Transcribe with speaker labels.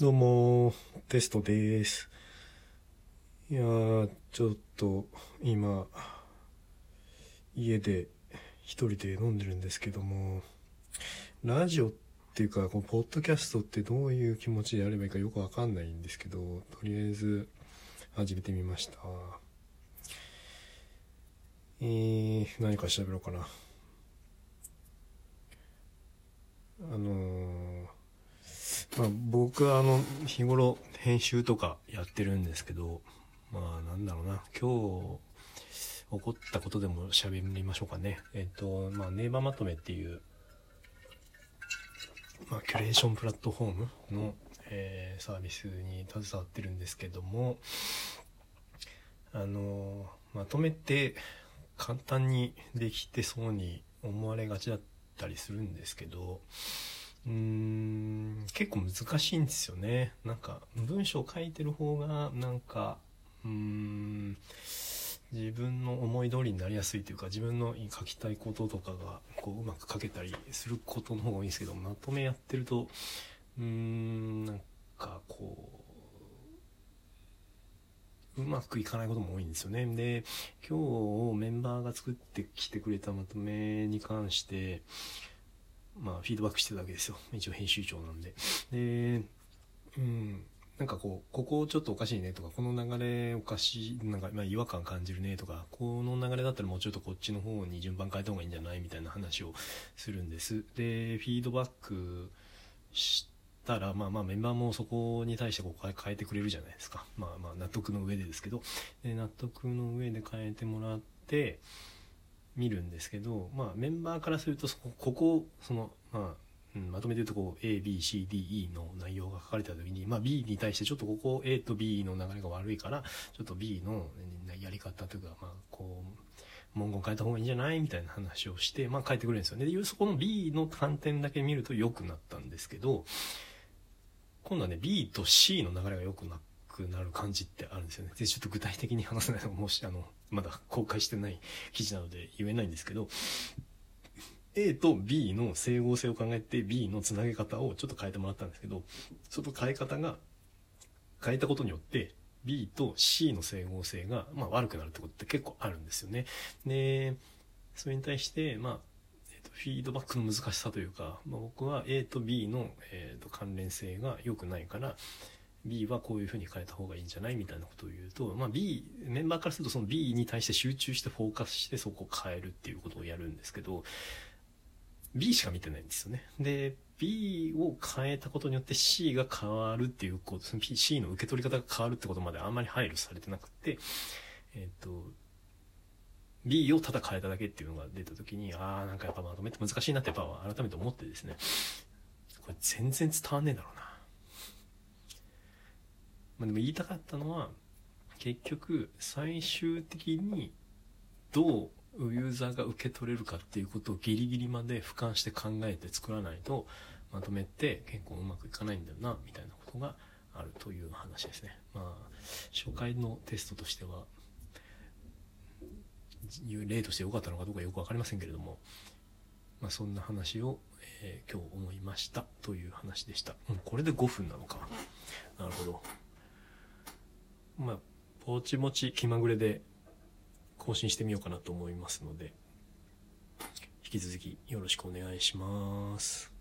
Speaker 1: どうも、テストです。いやー、ちょっと今、家で一人で飲んでるんですけども、ラジオっていうか、このポッドキャストってどういう気持ちでやればいいかよくわかんないんですけど、とりあえず始めてみました。えー、何か喋ろうかな。あのーまあ、僕はあの日頃編集とかやってるんですけどまあなんだろうな。今日起こったことでも喋りましょうかね。えっとまあネイバーまとめっていう、まあ、キュレーションプラットフォームの、えーサービスに携わってるんですけどもあのまとめて簡単にできてそうに思われがちだったりするんですけどうーん結構難しいんですよね。なんか文章を書いてる方がなんかうん自分の思い通りになりやすいというか自分の書きたいこととかがこううまく書けたりすることの方が多いんですけどまとめやってるとうんなんかこううまくいかないことも多いんですよね。で今日メンバーが作ってきてくれたまとめに関してまあ、フィードバックしてるだけですよ。一応編集長なんで。で、うん、なんかこう、ここちょっとおかしいねとか、この流れおかしい、なんか、まあ、違和感感じるねとか、この流れだったらもうちょっとこっちの方に順番変えた方がいいんじゃない？みたいな話をするんです。で、フィードバックしたら、まあまあメンバーもそこに対してこう変え変えてくれるじゃないですか。まあまあ納得の上でですけど、で納得の上で変えてもらって、見るんですけど、まあ、メンバーからするとそこここその、まあうん、まとめて言うとこう ABCDE の内容が書かれた時に、まあ、B に対してちょっとここ A と B の流れが悪いからちょっと B のやり方というか、まあ、こう文言変えた方がいいんじゃないみたいな話をして、まあ、書いてくれるんですよね。でそこの B の観点だけ見ると良くなったんですけど今度はね B と C の流れが良くなくなる感じってあるんですよね。でちょっと具体的に話せないのもしあのまだ公開してない記事なので言えないんですけど A と B の整合性を考えて B のつなげ方をちょっと変えてもらったんですけどその変え方が変えたことによって B と C の整合性が、まあ、悪くなるってことって結構あるんですよね。でそれに対して、まあえーとフィードバックの難しさというか、まあ、僕は A と B の、えーと関連性が良くないから B はこういうふうに変えた方がいいんじゃないみたいなことを言うと、まあ、B メンバーからするとその B に対して集中してフォーカスしてそこを変えるっていうことをやるんですけど B しか見てないんですよね。で B を変えたことによって C が変わるっていうことその C の受け取り方が変わるってことまであんまり配慮されてなくてえっ、と B をただ変えただけっていうのが出た時にああなんかやっぱまとめて難しいなってやっぱ改めて思ってですねこれ全然伝わんねえだろうなまあ、でも言いたかったのは結局最終的にどうユーザーが受け取れるかっていうことをギリギリまで俯瞰して考えて作らないとまとめて結構うまくいかないんだよなみたいなことがあるという話ですね。まあ初回のテストとしては例として良かったのかどうかよく分かりませんけれども、まあ、そんな話を、えー今日思いましたという話でした。う、これで5分なのか。なるほど。まあ、ぼちぼち気まぐれで更新してみようかなと思いますので、引き続きよろしくお願いします。